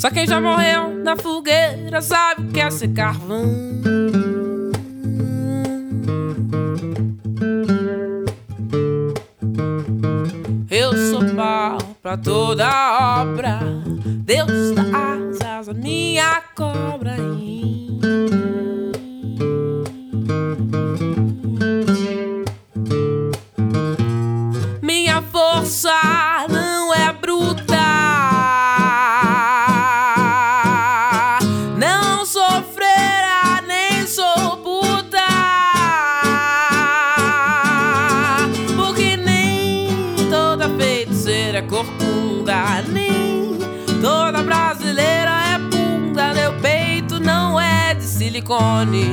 Só quem já morreu na fogueira sabe o que é ser carvão. Pra toda obra. Deus dá asas à minha cobra. Minha é corcunda, nem toda brasileira é bunda. Meu peito não é de silicone.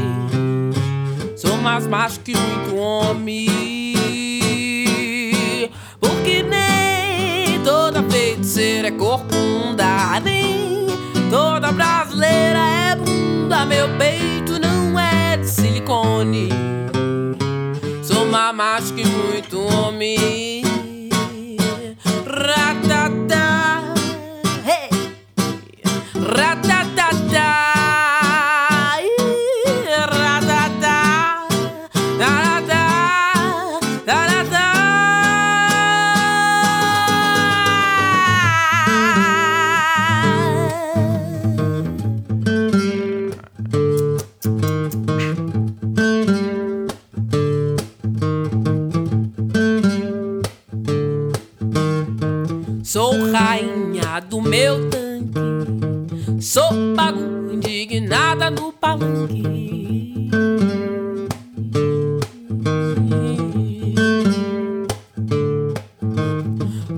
Sou mais macho que muito homem. Porque nem toda feiticeira é corcunda, nem toda brasileira é bunda. Meu peito não é de silicone. Sou mais macho que muito homem. Rainha do meu tanque. Sou pago indignada no palanque.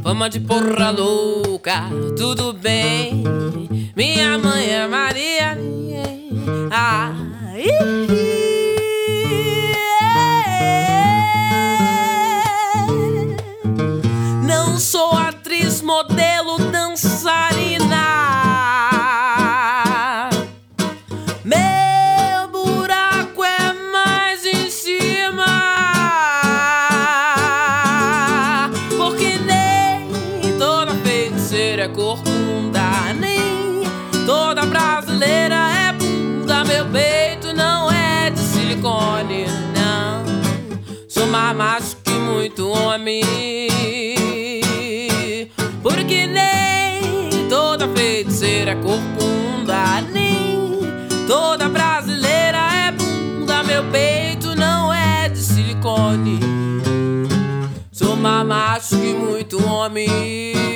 Fama de porra louca, tudo bem. Minha mãe é Maria. Ah, dançarina. Meu buraco é mais em cima. Porque nem toda feiticeira é corcunda, nem toda brasileira é bunda. Meu peito não é de silicone, não. Sou mais macho que muito homem. Porque nem toda feiticeira é corcunda, nem toda brasileira é bunda. Meu peito não é de silicone. Sou mais macho que muito homem.